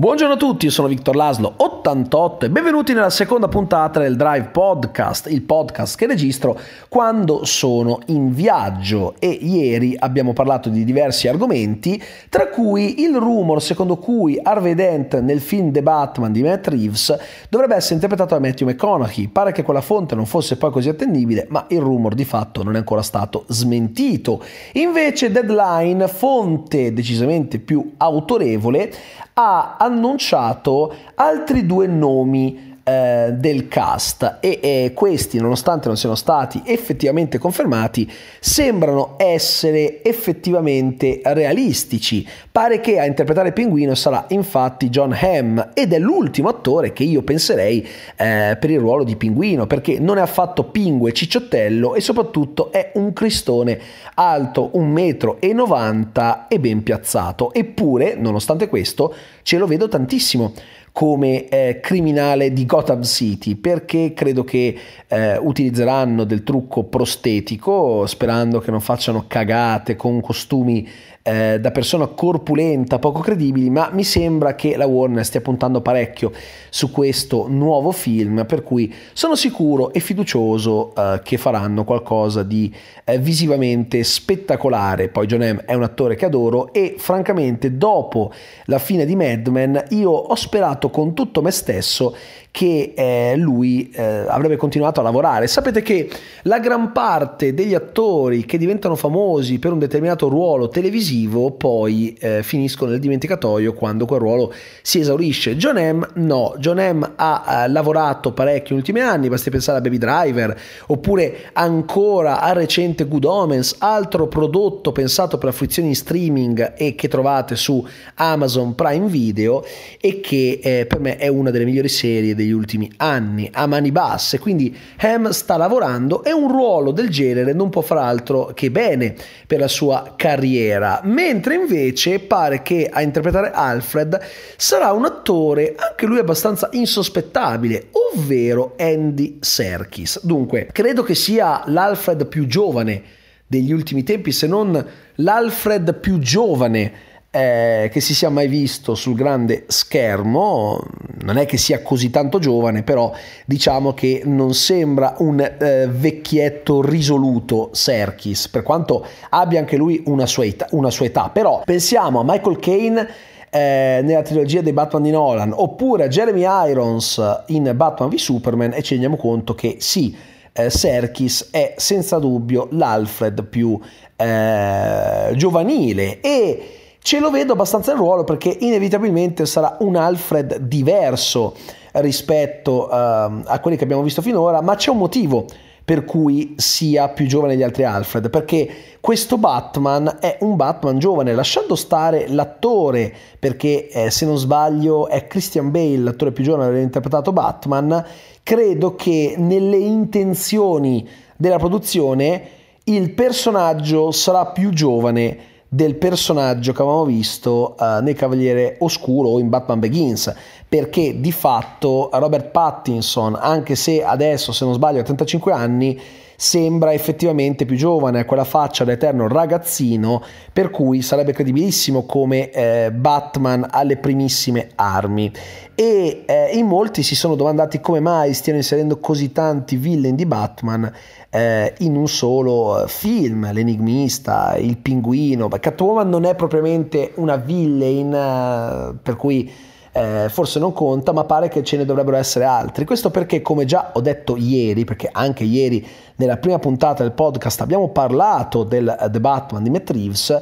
Buongiorno a tutti, io sono Victor Laslo 88 e benvenuti nella seconda puntata del Drive Podcast, il podcast che registro quando sono in viaggio e ieri abbiamo parlato di diversi argomenti, tra cui il rumor secondo cui Harvey Dent nel film The Batman di Matt Reeves dovrebbe essere interpretato da Matthew McConaughey. Pare che quella fonte non fosse poi così attendibile, ma il rumor di fatto non è ancora stato smentito. Invece Deadline, fonte decisamente più autorevole, ha annunciato altri due nomi eh, del cast. E eh, questi nonostante non siano stati effettivamente confermati sembrano essere effettivamente realistici. Pare che a interpretare pinguino sarà infatti John Hamm ed è l'ultimo attore che io penserei eh, per il ruolo di pinguino perché non è affatto pingue cicciottello e soprattutto è un cristone alto 1,90 m e ben piazzato. Eppure nonostante questo ce lo vedo tantissimo come eh, criminale di Gotham City perché credo che eh, utilizzeranno del trucco prostetico sperando che non facciano cagate con costumi eh, da persona corpulenta, poco credibili, ma mi sembra che la Warner stia puntando parecchio su questo nuovo film, per cui sono sicuro e fiducioso eh, che faranno qualcosa di eh, visivamente spettacolare. Poi John M è un attore che adoro e francamente dopo la fine di Mad Men io ho sperato con tutto me stesso che eh, lui eh, avrebbe continuato a lavorare. Sapete che la gran parte degli attori che diventano famosi per un determinato ruolo televisivo poi eh, finiscono nel dimenticatoio quando quel ruolo si esaurisce. John M. no, John M. ha lavorato parecchio negli ultimi anni, basti pensare a Baby Driver oppure ancora al recente Good Omens, altro prodotto pensato per afflizioni in streaming e che trovate su Amazon Prime Video e che eh, per me è una delle migliori serie degli ultimi anni a mani basse, quindi Ham sta lavorando e un ruolo del genere non può far altro che bene per la sua carriera, mentre invece pare che a interpretare Alfred sarà un attore anche lui abbastanza insospettabile, ovvero Andy Serkis. Dunque, credo che sia l'Alfred più giovane degli ultimi tempi, se non l'Alfred più giovane eh, che si sia mai visto sul grande schermo, non è che sia così tanto giovane, però diciamo che non sembra un eh, vecchietto risoluto Serkis, per quanto abbia anche lui una sua età, una sua età. però pensiamo a Michael Caine eh, nella trilogia dei Batman di Nolan oppure a Jeremy Irons in Batman v Superman e ci rendiamo conto che sì, eh, Serkis è senza dubbio l'Alfred più eh, giovanile e Ce lo vedo abbastanza in ruolo perché inevitabilmente sarà un Alfred diverso rispetto uh, a quelli che abbiamo visto finora, ma c'è un motivo per cui sia più giovane degli altri Alfred, perché questo Batman è un Batman giovane, lasciando stare l'attore, perché eh, se non sbaglio è Christian Bale, l'attore più giovane ad aver interpretato Batman, credo che nelle intenzioni della produzione il personaggio sarà più giovane del personaggio che avevamo visto uh, nel Cavaliere Oscuro o in Batman Begins, perché di fatto Robert Pattinson, anche se adesso, se non sbaglio, ha 35 anni, sembra effettivamente più giovane, ha quella faccia da eterno ragazzino, per cui sarebbe credibilissimo come eh, Batman alle primissime armi. E eh, in molti si sono domandati come mai stiano inserendo così tanti villain di Batman eh, in un solo eh, film, l'enigmista, il pinguino. Catwoman non è propriamente una villain, eh, per cui eh, forse non conta, ma pare che ce ne dovrebbero essere altri. Questo perché, come già ho detto ieri, perché anche ieri nella prima puntata del podcast abbiamo parlato del uh, The Batman di Matt Reeves,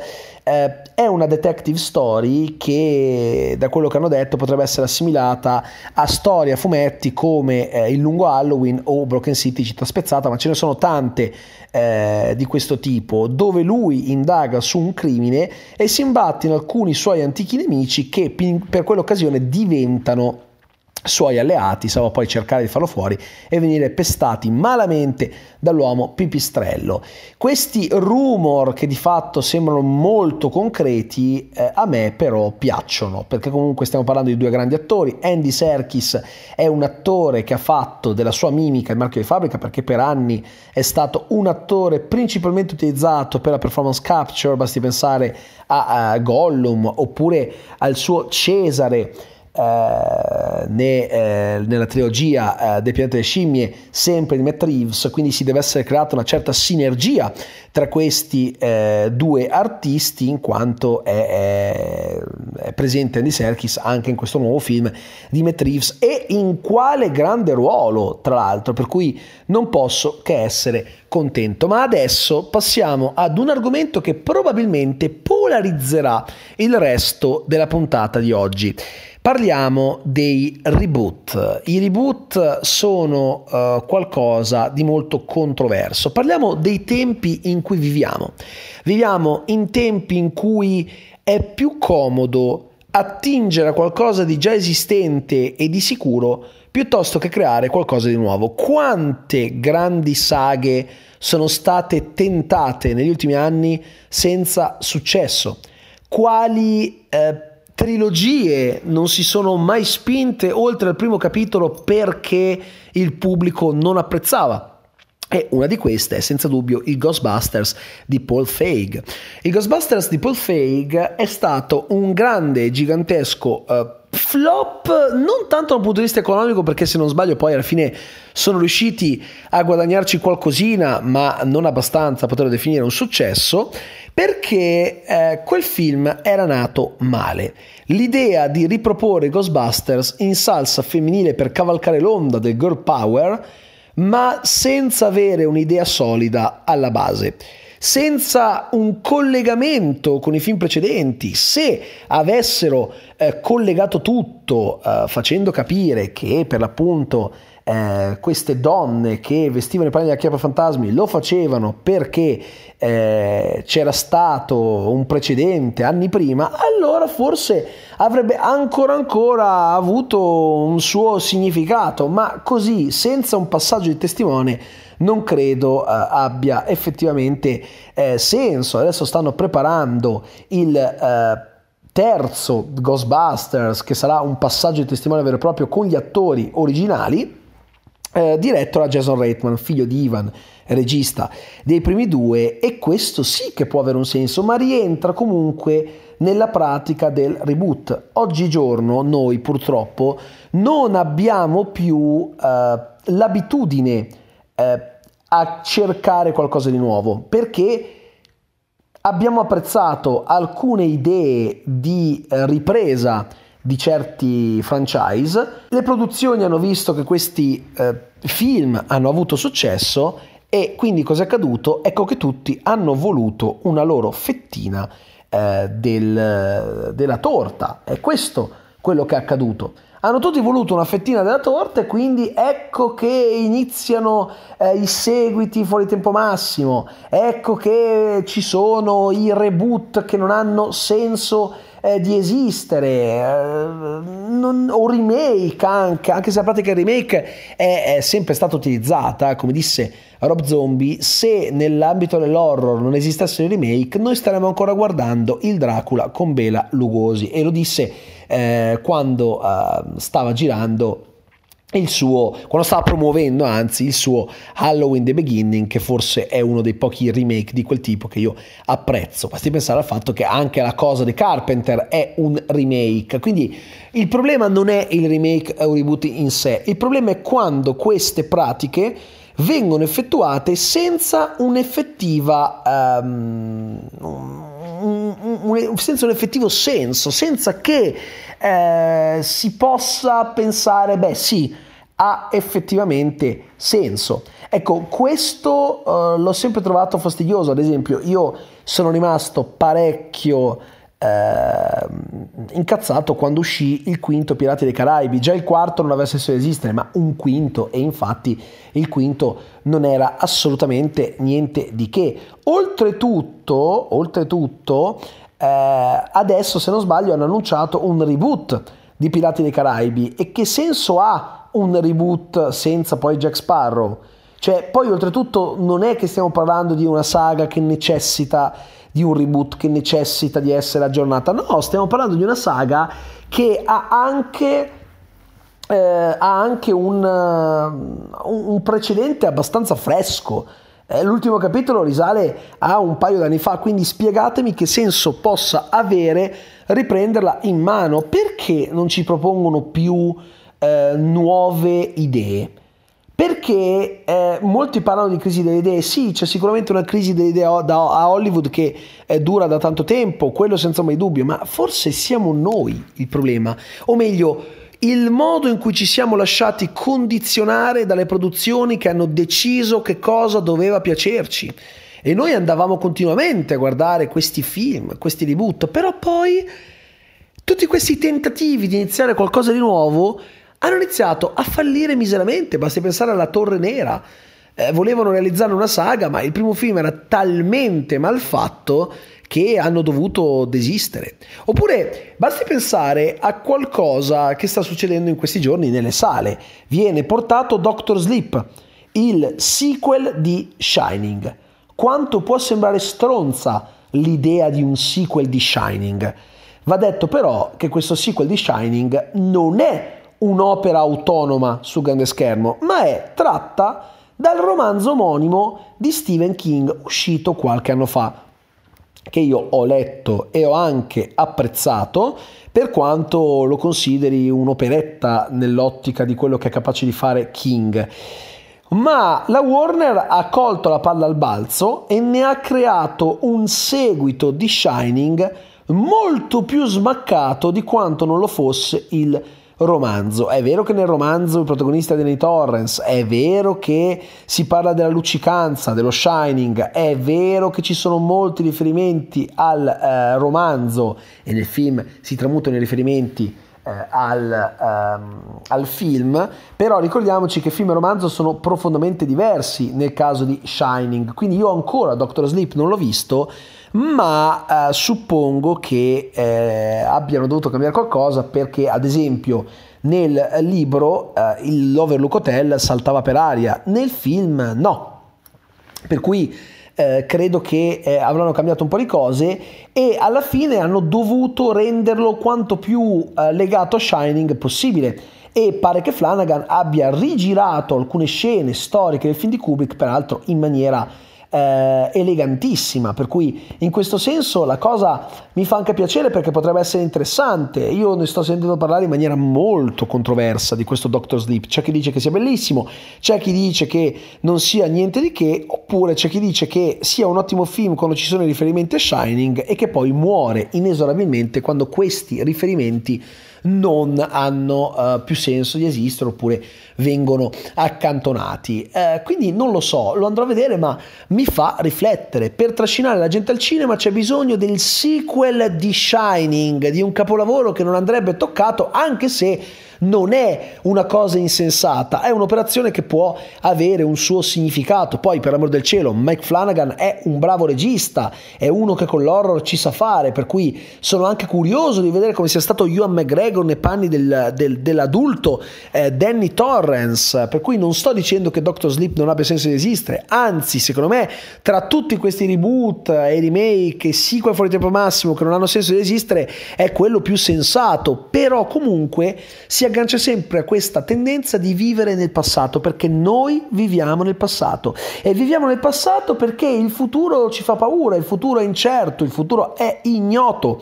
eh, è una detective story che, da quello che hanno detto, potrebbe essere assimilata a storie a fumetti come eh, Il lungo Halloween o Broken City città spezzata, ma ce ne sono tante eh, di questo tipo, dove lui indaga su un crimine e si imbatte in alcuni suoi antichi nemici che per quell'occasione diventano suoi alleati, stava poi cercare di farlo fuori e venire pestati malamente dall'uomo pipistrello. Questi rumor che di fatto sembrano molto concreti eh, a me però piacciono perché comunque stiamo parlando di due grandi attori. Andy Serkis è un attore che ha fatto della sua mimica il marchio di fabbrica perché per anni è stato un attore principalmente utilizzato per la performance capture, basti pensare a, a Gollum oppure al suo Cesare eh, né eh, nella trilogia eh, del pianeta delle scimmie, sempre di Matt Reeves, quindi si deve essere creata una certa sinergia tra questi eh, due artisti in quanto è, è, è, presente Andy Serkis anche in questo nuovo film di Matt Reeves e in quale grande ruolo tra l'altro, per cui non posso che essere contento. Ma adesso passiamo ad un argomento che probabilmente polarizzerà il resto della puntata di oggi. Parliamo dei reboot. I reboot sono uh, qualcosa di molto controverso. Parliamo dei tempi in cui viviamo. Viviamo in tempi in cui è più comodo attingere a qualcosa di già esistente e di sicuro piuttosto che creare qualcosa di nuovo. Quante grandi saghe sono state tentate negli ultimi anni senza successo? Quali eh, trilogie non si sono mai spinte oltre al primo capitolo perché il pubblico non apprezzava. E una di queste è senza dubbio il Ghostbusters di Paul Feig. Il Ghostbusters di Paul Feig è stato un grande, gigantesco uh, flop, non tanto dal punto di vista economico, perché se non sbaglio poi alla fine sono riusciti a guadagnarci qualcosina, ma non abbastanza a poterlo definire un successo, perché eh, quel film era nato male. L'idea di riproporre Ghostbusters in salsa femminile per cavalcare l'onda del girl power, ma senza avere un'idea solida alla base senza un collegamento con i film precedenti, se avessero eh, collegato tutto eh, facendo capire che per l'appunto eh, queste donne che vestivano i panni della chiappa fantasmi lo facevano perché eh, c'era stato un precedente anni prima, allora forse avrebbe ancora ancora avuto un suo significato, ma così senza un passaggio di testimone non credo eh, abbia effettivamente eh, senso. Adesso stanno preparando il eh, terzo Ghostbusters, che sarà un passaggio di testimone vero e proprio con gli attori originali eh, diretto da Jason Reitman, figlio di Ivan, regista dei primi due, e questo sì che può avere un senso, ma rientra comunque nella pratica del reboot. Oggigiorno noi purtroppo non abbiamo più eh, l'abitudine eh, a cercare qualcosa di nuovo, perché abbiamo apprezzato alcune idee di eh, ripresa di certi franchise. Le produzioni hanno visto che questi eh, film hanno avuto successo e quindi cosa è accaduto? Ecco che tutti hanno voluto una loro fettina eh, del, della torta. È questo quello che è accaduto. Hanno tutti voluto una fettina della torta e quindi ecco che iniziano eh, i seguiti fuori tempo massimo, ecco che ci sono i reboot che non hanno senso eh, di esistere, eh, non, o remake anche, anche se la pratica remake è, è sempre stata utilizzata, come disse Rob Zombie, se nell'ambito dell'horror non esistesse il remake, noi staremmo ancora guardando il Dracula con Bela Lugosi. E lo disse eh, quando uh, stava girando il suo, quando stava promuovendo anzi il suo Halloween The Beginning che forse è uno dei pochi remake di quel tipo che io apprezzo. Basti pensare al fatto che anche la cosa di Carpenter è un remake. Quindi il problema non è il remake o il reboot in sé il problema è quando queste pratiche vengono effettuate senza un'effettiva um, un, un, senza un effettivo senso senza che eh, si possa pensare, beh sì, ha effettivamente senso. Ecco, questo uh, l'ho sempre trovato fastidioso, ad esempio io sono rimasto parecchio eh, incazzato quando uscì il quinto Pirati dei Caraibi, già il quarto non aveva senso di esistere, ma un quinto e infatti il quinto non era assolutamente niente di che. Oltretutto, oltretutto eh, adesso se non sbaglio hanno annunciato un reboot di Pirati dei Caraibi e che senso ha un reboot senza poi Jack Sparrow? Cioè, poi oltretutto non è che stiamo parlando di una saga che necessita di un reboot, che necessita di essere aggiornata, no, stiamo parlando di una saga che ha anche, eh, ha anche un, un, un precedente abbastanza fresco Eh, l'ultimo capitolo risale a un paio d'anni fa, quindi spiegatemi che senso possa avere riprenderla in mano. Perché non ci propongono più eh, nuove idee? Perché eh, molti parlano di crisi delle idee, sì, c'è sicuramente una crisi delle idee a Hollywood che eh, dura da tanto tempo, quello senza mai dubbio, ma forse siamo noi il problema, o meglio, il modo in cui ci siamo lasciati condizionare dalle produzioni che hanno deciso che cosa doveva piacerci. E noi andavamo continuamente a guardare questi film, questi reboot, però poi tutti questi tentativi di iniziare qualcosa di nuovo hanno iniziato a fallire miseramente, basti pensare alla Torre Nera. Eh, volevano realizzare una saga, ma il primo film era talmente mal fatto che hanno dovuto desistere. Oppure basti pensare a qualcosa che sta succedendo in questi giorni nelle sale. Viene portato Doctor Sleep, il sequel di Shining. Quanto può sembrare stronza l'idea di un sequel di Shining? Va detto però che questo sequel di Shining non è un'opera autonoma sul grande schermo, ma è tratta dal romanzo omonimo di Stephen King uscito qualche anno fa che io ho letto e ho anche apprezzato per quanto lo consideri un'operetta nell'ottica di quello che è capace di fare King. Ma la Warner ha colto la palla al balzo e ne ha creato un seguito di Shining molto più smaccato di quanto non lo fosse il romanzo. È vero che nel romanzo il protagonista è Danny Torrance, è vero che si parla della luccicanza, dello shining, è vero che ci sono molti riferimenti al eh, romanzo e nel film si tramutano i riferimenti al, um, al, film, però ricordiamoci che film e romanzo sono profondamente diversi nel caso di Shining, quindi io ancora Doctor Sleep non l'ho visto, ma eh, suppongo che eh, abbiano dovuto cambiare qualcosa perché ad esempio nel libro eh, l'Overlook Hotel saltava per aria, nel film no. Per cui eh, credo che eh, avranno cambiato un po' di cose e alla fine hanno dovuto renderlo quanto più eh, legato a Shining possibile. E pare che Flanagan abbia rigirato alcune scene storiche del film di Kubrick, peraltro in maniera eh, elegantissima, per cui in questo senso la cosa mi fa anche piacere perché potrebbe essere interessante. Io ne sto sentendo parlare in maniera molto controversa di questo Doctor Sleep. C'è chi dice che sia bellissimo, c'è chi dice che non sia niente di che, oppure c'è chi dice che sia un ottimo film quando ci sono i riferimenti a Shining e che poi muore inesorabilmente quando questi riferimenti non hanno uh, più senso di esistere oppure vengono accantonati. Uh, quindi non lo so, lo andrò a vedere, ma mi fa riflettere. Per trascinare la gente al cinema c'è bisogno del sequel di Shining, di un capolavoro che non andrebbe toccato, anche se non è una cosa insensata, è un'operazione che può avere un suo significato. Poi, per l'amor del cielo, Mike Flanagan è un bravo regista, è uno che con l'horror ci sa fare, per cui sono anche curioso di vedere come sia stato Ewan McGregor nei panni del, del, dell'adulto eh, Danny Torrance, per cui non sto dicendo che Doctor Sleep non abbia senso di esistere, anzi, secondo me, tra tutti questi reboot e remake e sequel fuori tempo massimo che non hanno senso di esistere, è quello più sensato, però comunque si aggancia sempre a questa tendenza di vivere nel passato, perché noi viviamo nel passato. E viviamo nel passato perché il futuro ci fa paura, il futuro è incerto, il futuro è ignoto.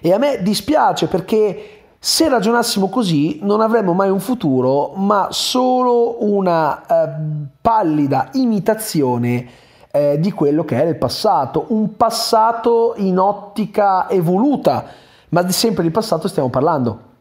E a me dispiace perché se ragionassimo così non avremmo mai un futuro, ma solo una eh, pallida imitazione eh, di quello che era il passato, un passato in ottica evoluta, ma sempre di passato stiamo parlando.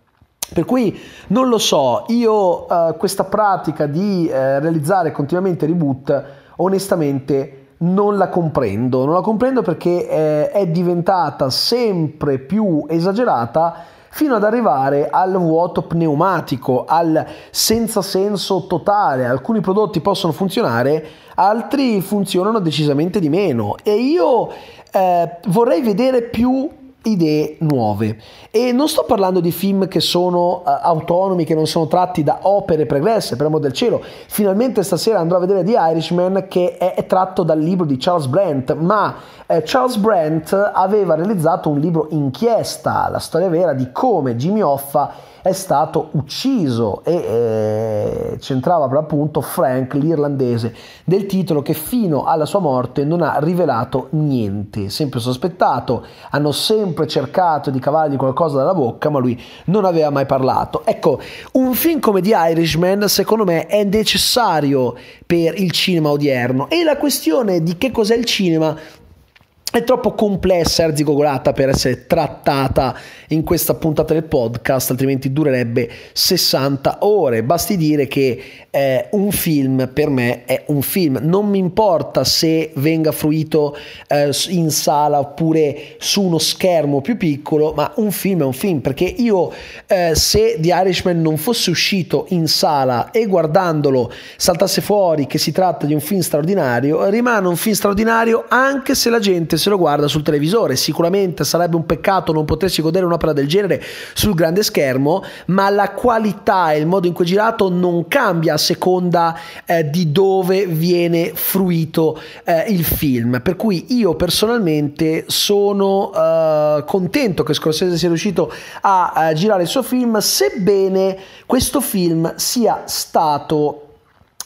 Per cui non lo so, io uh, questa pratica di uh, realizzare continuamente reboot, onestamente non la comprendo, non la comprendo perché eh, è diventata sempre più esagerata fino ad arrivare al vuoto pneumatico, al senza senso totale. Alcuni prodotti possono funzionare, altri funzionano decisamente di meno. E io eh, vorrei vedere più idee nuove E non sto parlando di film che sono uh, autonomi, che non sono tratti da opere pregresse, per amor del cielo. Finalmente stasera andrò a vedere The Irishman che è, è tratto dal libro di Charles Brent, ma eh, Charles Brent aveva realizzato un libro inchiesta, la storia vera di come Jimmy Hoffa è stato ucciso e eh, c'entrava per l'appunto Frank l'irlandese del titolo che fino alla sua morte non ha rivelato niente, sempre sospettato, hanno sempre cercato di cavargli qualcosa dalla bocca ma lui non aveva mai parlato. Ecco, un film come The Irishman secondo me è necessario per il cinema odierno e la questione di che cos'è il cinema è troppo complessa e arzigogolata per essere trattata in questa puntata del podcast, altrimenti durerebbe 60 ore. Basti dire che eh, un film per me è un film, non mi importa se venga fruito eh, in sala oppure su uno schermo più piccolo, ma un film è un film, perché io eh, se The Irishman non fosse uscito in sala e guardandolo saltasse fuori che si tratta di un film straordinario, rimane un film straordinario anche se la gente se lo guarda sul televisore. Sicuramente sarebbe un peccato non potersi godere un'opera del genere sul grande schermo, ma la qualità e il modo in cui è girato non cambia a seconda eh, di dove viene fruito eh, il film. Per cui io personalmente sono eh, contento che Scorsese sia riuscito a, a girare il suo film, sebbene questo film sia stato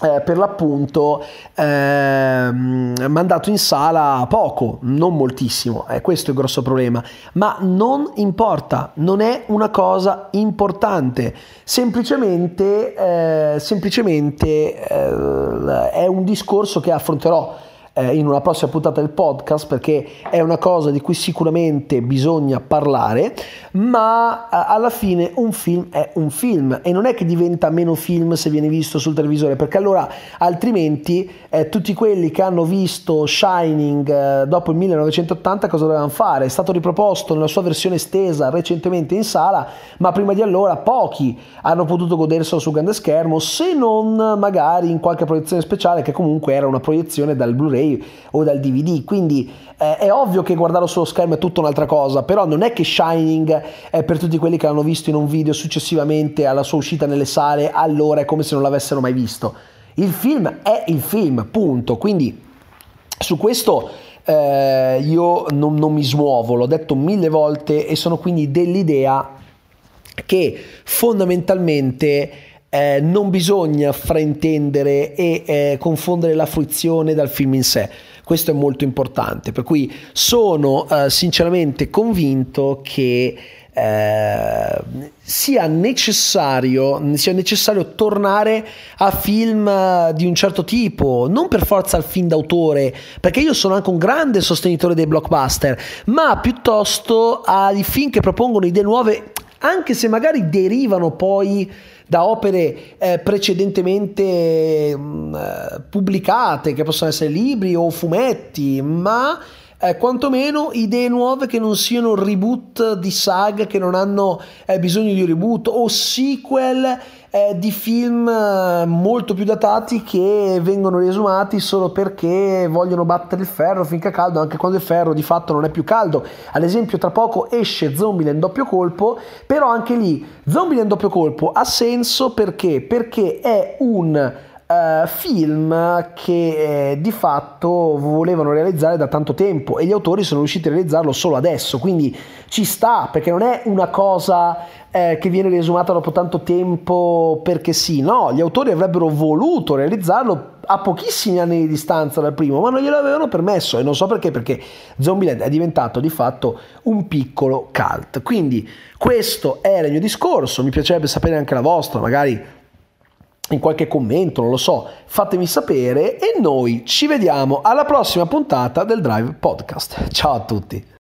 eh, per l'appunto eh, mandato in sala poco, non moltissimo, è questo il grosso problema, ma non importa, non è una cosa importante, semplicemente, eh, semplicemente eh, è un discorso che affronterò eh, in una prossima puntata del podcast perché è una cosa di cui sicuramente bisogna parlare, ma eh, alla fine un film è un film e non è che diventa meno film se viene visto sul televisore, perché allora altrimenti eh, tutti quelli che hanno visto Shining eh, dopo il 1980 cosa dovevano fare? È stato riproposto nella sua versione estesa recentemente in sala, ma prima di allora pochi hanno potuto goderselo sul grande schermo, se non magari in qualche proiezione speciale che comunque era una proiezione dal Blu-ray o dal DVD, quindi eh, è ovvio che guardarlo sullo schermo è tutta un'altra cosa, però non è che Shining è per tutti quelli che l'hanno visto in un video successivamente alla sua uscita nelle sale, allora è come se non l'avessero mai visto. Il film è il film, punto. Quindi su questo eh, io non, non mi smuovo, l'ho detto mille volte e sono quindi dell'idea che fondamentalmente eh, non bisogna fraintendere e eh, confondere la fruizione dal film in sé. Questo è molto importante, per cui sono eh, sinceramente convinto che eh, sia, necessario, sia necessario tornare a film eh, di un certo tipo, non per forza al film d'autore, perché io sono anche un grande sostenitore dei blockbuster, ma piuttosto ai film che propongono idee nuove, anche se magari derivano poi da opere eh, precedentemente mh, mm, eh, pubblicate, che possono essere libri o fumetti, ma eh, quantomeno idee nuove che non siano reboot di saga che non hanno eh, bisogno di reboot o sequel eh, di film eh, molto più datati che vengono riesumati solo perché vogliono battere il ferro finché è caldo, anche quando il ferro di fatto non è più caldo. Ad esempio, tra poco esce Zombieland doppio colpo, però anche lì Zombieland doppio colpo ha senso perché? Perché è un Uh, film che eh, di fatto volevano realizzare da tanto tempo e gli autori sono riusciti a realizzarlo solo adesso, quindi ci sta perché non è una cosa eh, che viene riesumata dopo tanto tempo perché sì, no, gli autori avrebbero voluto realizzarlo a pochissimi anni di distanza dal primo, ma non glielo avevano permesso e non so perché, perché Zombieland è diventato di fatto un piccolo cult. Quindi questo era il mio discorso, mi piacerebbe sapere anche la vostra, magari in qualche commento, non lo so, fatemi sapere e noi ci vediamo alla prossima puntata del Drive Podcast. Ciao a tutti!